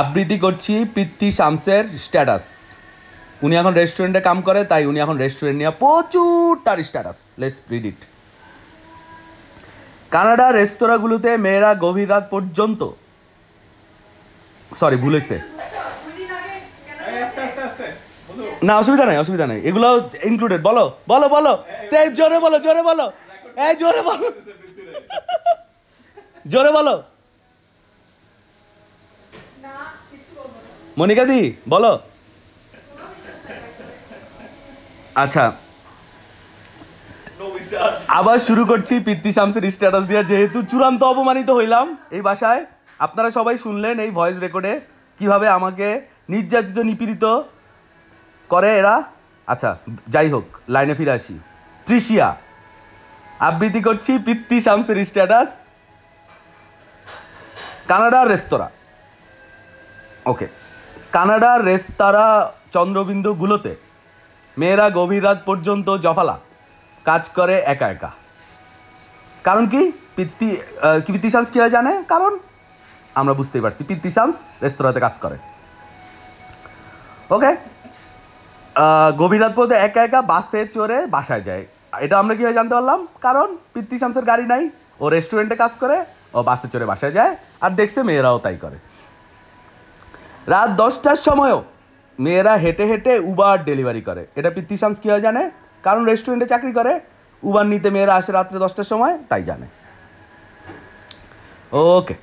আবৃত্তি করছি পৃথ্বী শামসের স্ট্যাটাস উনি এখন রেস্টুরেন্টে কাম করে, তাই উনি এখন রেস্টুরেন্ট নিয়ে প্রচুর তার status lets read it Canada রেস্তোরাঁগুলোতে মেয়েরা গভীর রাত পর্যন্ত। সরি ভুলেছে। না, অসুবিধা নেই অসুবিধা নেই। এগুলো ইনক্লুডেড বলো বলো বলো। জোরে বলো জোরে বলো। জোরে বলো। জোরে বলো। মনিকা দি, বলো। আচ্ছা। আবার শুরু করছি পিতৃ শামসের স্ট্যাটাস দিয়ে, যেহেতু চূড়ান্ত অপমানিত হইলাম এই বাসায়। আপনারা সবাই শুনলেন এই ভয়েস রেকর্ডে কীভাবে আমাকে নির্যাতিত, নিপীড়িত করে এরা। আচ্ছা যাই হোক লাইনে ফিরে আসি। ত্রিশিয়া আবৃত্তি করছি পিতৃ শামসের স্ট্যাটাস কানাডার রেস্তোরাঁ। কানাডার রেস্তোরাঁ চন্দ্রবিন্দুগুলোতে। মেয়েরা গভীর রাত পর্যন্ত জফালা। কাজ করে একা একা। কারণ কি? পিতৃ কি পিতৃশাংস কী হয় জানে? কারণ? আমরা বুঝতেই পারছি। পিতৃশাংস রেস্তোরাঁতে কাজ করে। ওকে গভীর রাত পর্যন্ত একা একা বাসে চড়ে বাসায় যায়। এটা আমরা কীভাবে জানতে পারলাম? কারণ পিতৃ শামসের গাড়ি নাই। ও রেস্টুরেন্টে কাজ করে, ও বাসে চড়ে বাসায় যায়। আর দেখছে মেয়েরাও তাই করে। রাত দশটার সময়ও মেয়েরা হেঁটে হেঁটে উবার ডেলিভারি করে। এটা পিতৃ শামস কীভাবে জানে? কারণ রেস্টুরেন্টে চাকরি করে। উবার নিতে মেয়েরা আসে রাত্রে দশটার সময়, তাই জানে। ওকে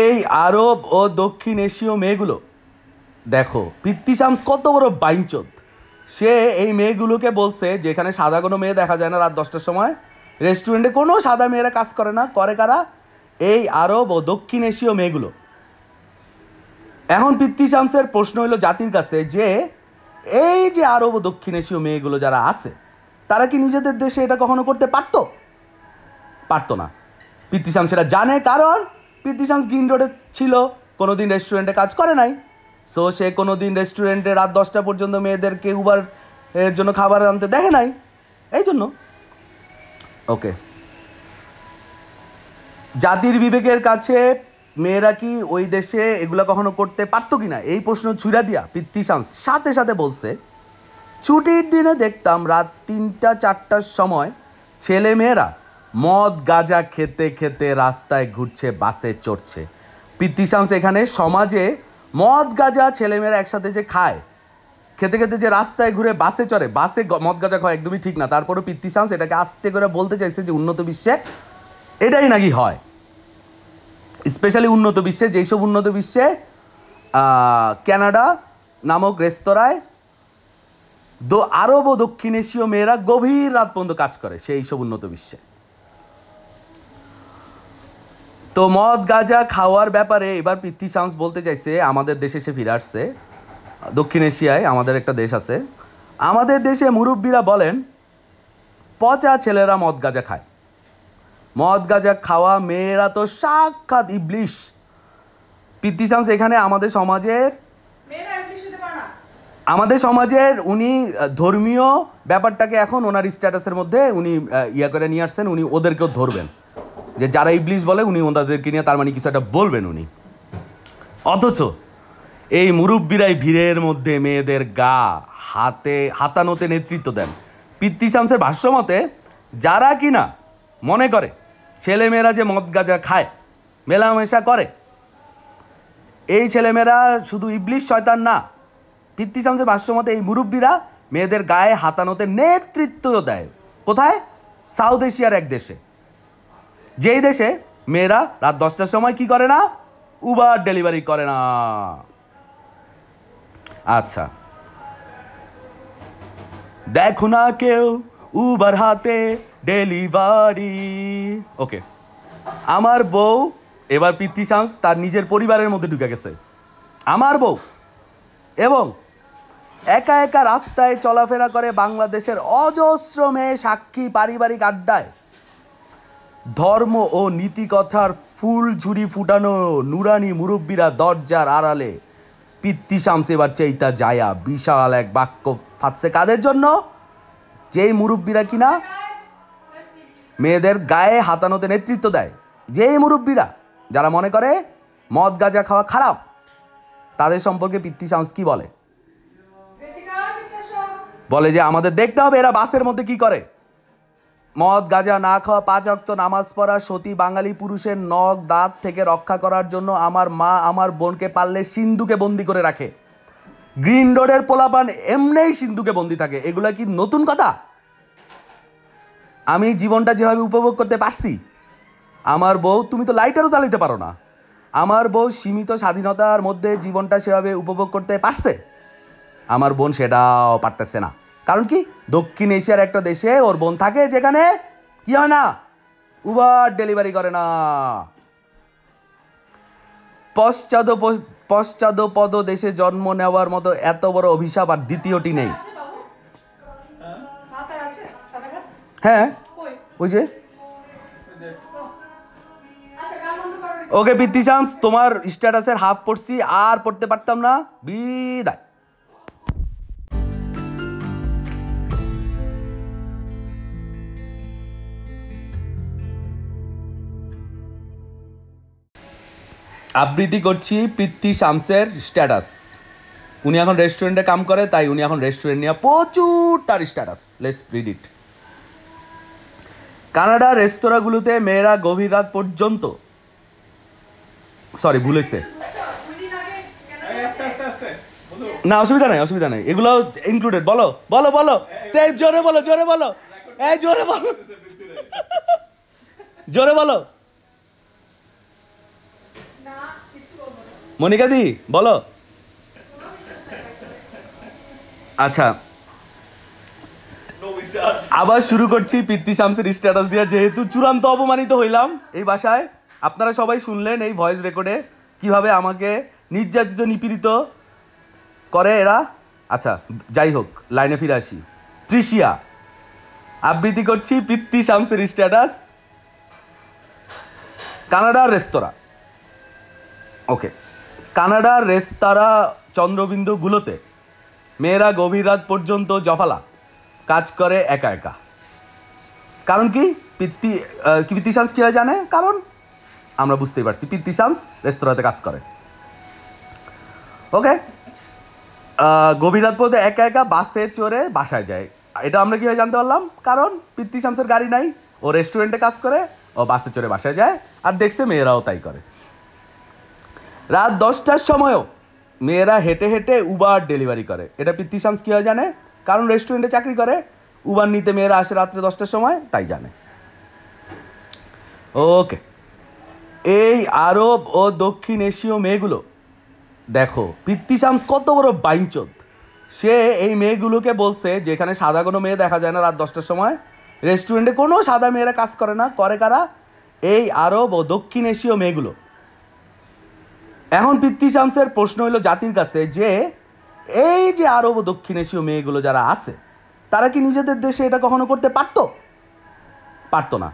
এই আরব ও দক্ষিণ এশীয় মেয়েগুলো, দেখো শামস কত বড় বাইঞ্চোদ সে এই মেয়েগুলোকে বলছে যে, এখানে সাদা কোনো মেয়ে দেখা যায় না রাত দশটার সময়। রেস্টুরেন্টে কোনো সাদা মেয়েরা কাজ করে না। করে কারা? এই আরব ও দক্ষিণ এশীয় মেয়েগুলো। এখন পিতৃ শামসের প্রশ্ন হলো জাতির কাছে যে, এই যে আরব দক্ষিণ এশীয় মেয়েগুলো যারা আছে, তারা কি নিজেদের দেশে এটা কখনো করতে পারতো? পারতো না। পিতৃ শামস সেটা জানে কারণ শামস গ্রিন রোডে ছিল কোনো দিন রেস্টুরেন্টে কাজ করে নাই। সো সে কোনো দিন রেস্টুরেন্টে রাত দশটা পর্যন্ত মেয়েদেরকে উবার এর জন্য খাবার আনতে দেখে নাই। এই জন্য। ওকে জাতির বিবেকের কাছে মেয়েরা কি ওই দেশে এগুলো কখনো করতে পারতো কি না এই প্রশ্ন ছুড়া দিয়া পিতৃশাংস সাথে সাথে বলছে, ছুটির দিনে দেখতাম রাত তিনটা, চারটার সময় ছেলে মেয়েরা মদ, গাঁজা খেতে খেতে রাস্তায় ঘুরছে, বাসে চড়ছে। পিতৃশাংস এখানে সমাজে মদ, গাঁজা ছেলেমেয়েরা একসাথে যে খায়, খেতে খেতে যে রাস্তায় ঘুরে বাসে চড়ে, বাসে মদ, গাঁজা খাওয়া একদমই ঠিক না। তারপরও পিতৃশাংস এটাকে আস্তে করে বলতে চাইছে যে উন্নত বিশ্বে এটাই নাকি হয়। স্পেশালি উন্নত বিশ্বে যেসব উন্নত বিশ্বে কানাডা নামক রেস্তোরাঁয় দো আরব ও দক্ষিণ এশীয় মেয়েরা গভীর রাত পর্যন্ত কাজ করে সেই সব উন্নত বিশ্বে। তো মদ, গাঁজা খাওয়ার ব্যাপারে এবার পৃথ্বী শামস বলতে চাইছে, আমাদের দেশে সে ফিরে আসছে। দক্ষিণ এশিয়ায় আমাদের একটা দেশ আছে। আমাদের দেশে মুরব্বীরা বলেন, পচা ছেলেরা মদ, গাঁজা খায়। মদ গাঁজা খাওয়া মেয়েরা তো সাক্ষাৎ ইবলিশ। পৃথ্বী শামস এখানে আমাদের সমাজের আমাদের সমাজের উনি ধর্মীয় ব্যাপারটাকে এখন ওনার স্ট্যাটাসের মধ্যে উনি ইয়া করে নিয়ে আসছেন উনি ওদেরকেও ধরবেন। যে যারা ইবলিশ বলে উনি ওনাদেরকে নিয়ে তার মানে কিছু একটা বলবেন উনি। অথচ এই মুরব্বীরাই ভিড়ের মধ্যে মেয়েদের গা হাতে হাতানোতে নেতৃত্ব দেন। পিতৃ শামসের ভাষ্য মতে যারা কিনা মনে করে ছেলেমেয়েরা যে মদ গাঁজা খায়, মেলামেশা করে। এই ছেলেমেয়েরা শুধু ইবলিশ শয়তান না, পিতৃ শামসের ভাষ্য মতে এই মুরব্বীরা মেয়েদের গায়ে হাতানোতে নেতৃত্ব দেয়। কোথায়? সাউথ এশিয়ার এক দেশে। যেই দেশে মেয়েরা রাত দশটার সময় কি করে না? উবার ডেলিভারি করে না। আচ্ছা। দেখো না কেউ উবার হাতে ডেলিভারি। ওকে। আমার বউ, এবার পিতৃ শামস তার নিজের পরিবারের মধ্যে ঢুকে গেছে। আমার বউ। এবং একা একা রাস্তায় চলাফেরা করে বাংলাদেশের অজস্র মেয়ে সাক্ষী পারিবারিক আড্ডায়। ধর্ম ও নীতিকথার ফুল ঝুড়ি ফুটানো নুরানি মুরব্বীরা দরজার আড়ালে। পিতৃ শামস এবার চেইতা জায়া বিশাল এক বাক্য ফাটছে কাদের জন্য? যেই মুরব্বীরা কিনা মেয়েদের গায়ে হাতানোতে নেতৃত্ব দেয়। যেই মুরব্বীরা, যারা মনে করে মদ, গাঁজা খাওয়া খারাপ, তাদের সম্পর্কে পিতৃ সাউন্স কি বলে? বলে যে, আমাদের দেখতে হবে এরা বাসের মধ্যে কি করে। মদ, গাঁজা না খাওয়া, পাঁচ অক্ত নামাজ পড়া, সতী বাঙালি পুরুষের নখ, দাঁত থেকে রক্ষা করার জন্য আমার মা আমার বোনকে পারলে সিন্ধুকে বন্দি করে রাখে। গ্রিন রোডের পোলাপান এমনিই সিন্ধুকে বন্দি থাকে। এগুলো কি নতুন কথা? আমি জীবনটা যেভাবে উপভোগ করতে পারছি, আমার বউ তুমি তো লাইটারও চালাইতে পারো না। আমার বউ সীমিত স্বাধীনতার মধ্যে জীবনটা সেভাবে উপভোগ করতে পারছে, আমার বোন সেটাও পারতেছে না। কারণ কি? দক্ষিণ এশিয়ার একটা দেশে ওর বোন থাকে যেখানে কি হয় না? উবার ডেলিভারি করে না। পশ্চাদ পশ্চাদ পদ দেশে জন্ম নেওয়ার মতো এত বড় অভিশাপ আর দ্বিতীয়টি নেই। হ্যাঁ। ওই যে। ওকে পিত্তি শামস তোমার স্ট্যাটাসের হাফ পড়ছি, আর পড়তে পারতাম না। বিদায়। আবৃত্তি করছি শামসের স্ট্যাটাস উনি এখন রেস্টুরেন্টে কাম করে, তাই উনি এখন রেস্টুরেন্ট নিয়ে প্রচুর তার স্ট্যাটাস কানাডা রেস্তোরাঁগুলোতে মেয়েরা গভীর রাত পর্যন্ত। সরি ভুলেছে। না, অসুবিধা নাই অসুবিধা নাই। এগুলো ইনক্লুডেড বলো বলো বলো। জোরে বলো জোরে বলো। এই, জোরে বলো। জোরে বলো। মনিকা দি, বলো। আচ্ছা আবার শুরু করছি পিতৃ শামসের স্ট্যাটাস দিয়ে, যেহেতু চূড়ান্ত অপমানিত হইলাম এই বাসায়। আপনারা সবাই শুনলেন এই ভয়েস রেকর্ডে কীভাবে আমাকে নির্যাতিত, নিপীড়িত করে এরা। আচ্ছা যাই হোক লাইনে ফিরে আসি। ত্রিশিয়া আবৃত্তি করছি পিতৃ শামসের স্ট্যাটাস কানাডার রেস্তোরাঁ। ওকে কানাডার রেস্তোরাঁ চন্দ্রবিন্দুগুলোতে মেয়েরা গভীর রাত পর্যন্ত জফালা। কাজ করে একা একা। কারণ কি? পিতৃ কি পিতৃ শামস কী হয় জানে? কারণ? আমরা বুঝতেই পারছি পিতৃ শামস রেস্তোরাঁতে কাজ করে। ওকে গভীর রাত পর্যন্ত একা একা বাসে চড়ে বাসায় যায়। এটা আমরা কীভাবে জানতে পারলাম? কারণ পিতৃ শামসের গাড়ি নাই, ও রেস্টুরেন্টে কাজ করে, ও বাসে চড়ে বাসায় যায়, আর দেখছে মেয়েরাও তাই করে। রাত দশটার সময়ও মেয়েরা হেঁটে হেঁটে উবার ডেলিভারি করে। এটা পিতৃ শামস কী হয় জানে? কারণ রেস্টুরেন্টে চাকরি করে উবার নিতে মেয়েরা আসে রাত্রে দশটার সময় তাই জানে। ওকে এই আরব ও দক্ষিণ এশীয় মেয়েগুলো দেখো পিতৃ শামস কত বড় বাইঞ্চোদ সে এই মেয়েগুলোকে বলছে যে এখানে সাদা কোনো মেয়ে দেখা যায় না রাত দশটার সময়। রেস্টুরেন্টে কোনো সাদা মেয়েরা কাজ করে না করে কারা? এই আরব ও দক্ষিণ এশীয় মেয়েগুলো। এখন পিতৃ শামসের প্রশ্ন হলো জাতির কাছে যে এই যে আরব দক্ষিণ এশীয় মেয়েগুলো যারা আছে, তারা কি নিজেদের দেশে এটা কখনো করতে পারতো? পারতো না।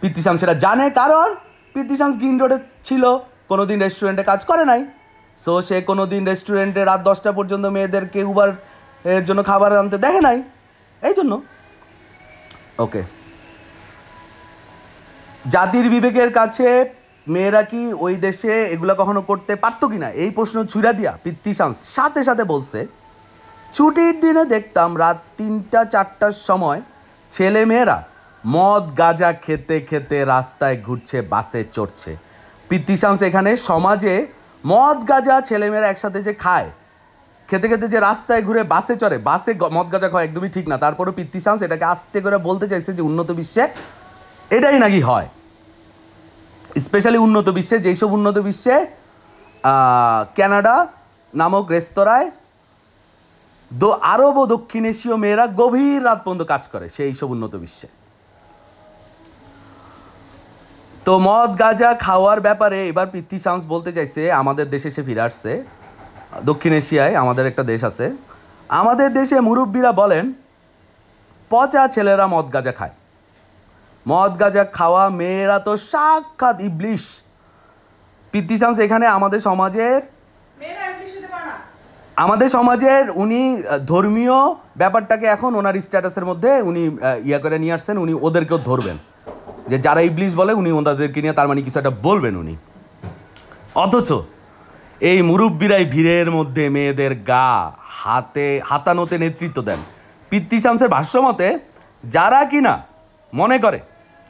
পিতৃ সেটা জানে কারণ পিতৃ গ্রিন রোডে ছিল কোনো দিন রেস্টুরেন্টে কাজ করে নাই। সো সে কোনো দিন রেস্টুরেন্টে রাত দশটা পর্যন্ত মেয়েদেরকে উবার এর জন্য খাবার আনতে দেখে নাই। এই জন্য। ওকে জাতির বিবেকের কাছে মেয়েরা কি ওই দেশে এগুলো কখনো করতে পারতো কি না এই প্রশ্ন ছুড়া দিয়া পিতৃ শামস সাথে সাথে বলছে, ছুটির দিনে দেখতাম রাত তিনটা, চারটার সময় ছেলে মেয়েরা মদ, গাঁজা খেতে খেতে রাস্তায় ঘুরছে, বাসে চড়ছে। পিতৃ শামস এখানে সমাজে মদ, গাঁজা ছেলেমেয়েরা একসাথে যে খায়, খেতে খেতে যে রাস্তায় ঘুরে বাসে চড়ে, বাসে মদ, গাঁজা খাওয়া একদমই ঠিক না। তারপরও পিতৃ শামস এটাকে আস্তে করে বলতে চাইছে যে উন্নত বিশ্বে এটাই নাকি হয়। স্পেশালি উন্নত বিশ্বে যেসব উন্নত বিশ্বে কানাডা নামক রেস্তোরাঁয় দো, আরব ও দক্ষিণ এশীয় মেয়েরা গভীর রাত পর্যন্ত কাজ করে সেই সব উন্নত বিশ্বে। তো মদ, গাঁজা খাওয়ার ব্যাপারে এবার পৃথ্বী শামস বলতে চাইছে, আমাদের দেশে সে ফিরে আসছে। দক্ষিণ এশিয়ায় আমাদের একটা দেশ আছে। আমাদের দেশে মুরব্বীরা বলেন, পচা ছেলেরা মদ, গাঁজা খায়। মদ গাঁজা খাওয়া মেয়েরা তো সাক্ষাৎ ইবলিশ। পৃথ্বী শামস এখানে আমাদের সমাজের আমাদের সমাজের উনি ধর্মীয় ব্যাপারটাকে এখন ওনার স্ট্যাটাসের মধ্যে উনি ইয়া করে নিয়ে আসছেন উনি ওদেরকেও ধরবেন। যে যারা ইবলিশ বলে উনি ওনাদেরকে নিয়ে তার মানে কিছু একটা বলবেন উনি। অথচ এই মুরব্বীরাই ভিড়ের মধ্যে মেয়েদের গা হাতে হাতানোতে নেতৃত্ব দেন। পিতৃ শামসের ভাষ্য মতে যারা কিনা মনে করে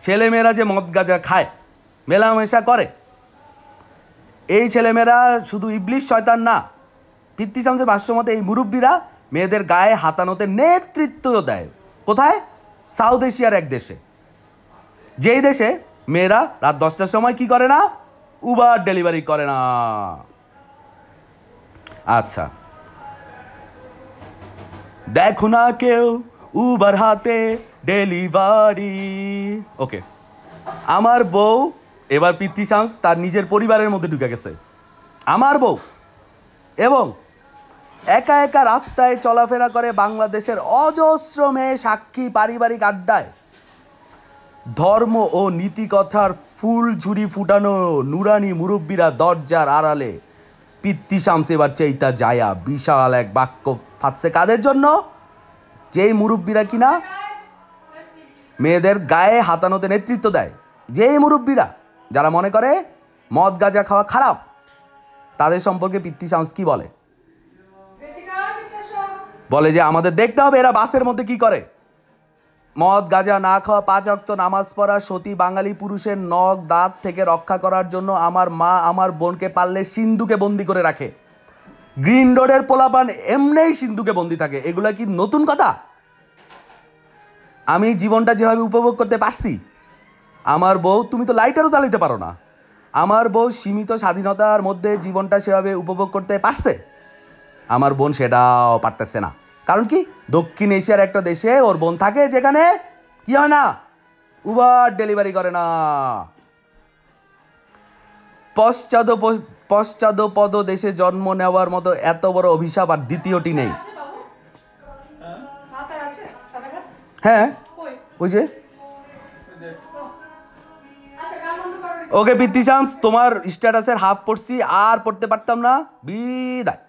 ছেলেমেয়েরা যে মদ গাঁজা খায়, মেলামেশা করে। এই ছেলেমেয়েরা শুধু ইবলিশ শয়তান না, পিতৃ ভাষ্য মতে এই মুরব্বীরা মেয়েদের গায়ে হাতানোতে নেতৃত্ব দেয়। কোথায়? সাউথ এশিয়ার এক দেশে। যেই দেশে মেয়েরা রাত দশটার সময় কি করে না? উবার ডেলিভারি করে না। আচ্ছা। দেখো না কেউ উবার হাতে ডেলিভারি। ওকে। আমার বউ, এবার পিতৃ শামস তার নিজের পরিবারের মধ্যে ঢুকে গেছে। আমার বউ। এবং একা একা রাস্তায় চলাফেরা করে বাংলাদেশের অজস্র মেয়ে সাক্ষী পারিবারিক আড্ডায়। ধর্ম ও নীতিকথার ফুল ঝুরি ফুটানো নুরানি মুরব্বীরা দরজার আড়ালে পিতৃ শামস এবার চেইতা জায়া বিশাল এক বাক্য ফাটছে কাদের জন্য? যেই মুরব্বীরা কিনা মেয়েদের গায়ে হাতানোতে নেতৃত্ব দেয়। যেই মুরব্বীরা, যারা মনে করে মদ গাঁজা খাওয়া খারাপ, তাদের সম্পর্কে পিতৃ শামস কি বলে? বলে যে আমাদের দেখতে হবে এরা বাসের মধ্যে কি করে। মদ গাঁজা না খাওয়া, পাঁচ অক্ত নামাজ পড়া, সতী বাঙালি পুরুষের নখ দাঁত থেকে রক্ষা করার জন্য আমার মা আমার বোনকে পারলে সিন্ধুকে বন্দি করে রাখে। গ্রিন রোডের পোলাপান এমনিই সিন্ধুকে বন্দি থাকে। এগুলো কি নতুন কথা? আমি জীবনটা যেভাবে উপভোগ করতে পারছি, আমার বউ, তুমি তো লাইটারও চালাতে পারো না। আমার বউ সীমিত স্বাধীনতার মধ্যে জীবনটা সেভাবে উপভোগ করতে পারছে, আমার বোন সেটাও পারতেছে না। কারণ কি? দক্ষিণ এশিয়ার একটা দেশে ওর বোন থাকে যেখানে কি হয় না? উবার ডেলিভারি করে না। পশ্চাদ পশ্চাদপদ দেশে জন্ম নেওয়ার মতো এত বড় অভিশাপ আর দ্বিতীয়টি নেই। হ্যাঁ। ওই যে। ওকে পিতৃ শামস তোমার স্ট্যাটাসের হাফ পড়ছি, আর পড়তে পারতাম না। বিদায়।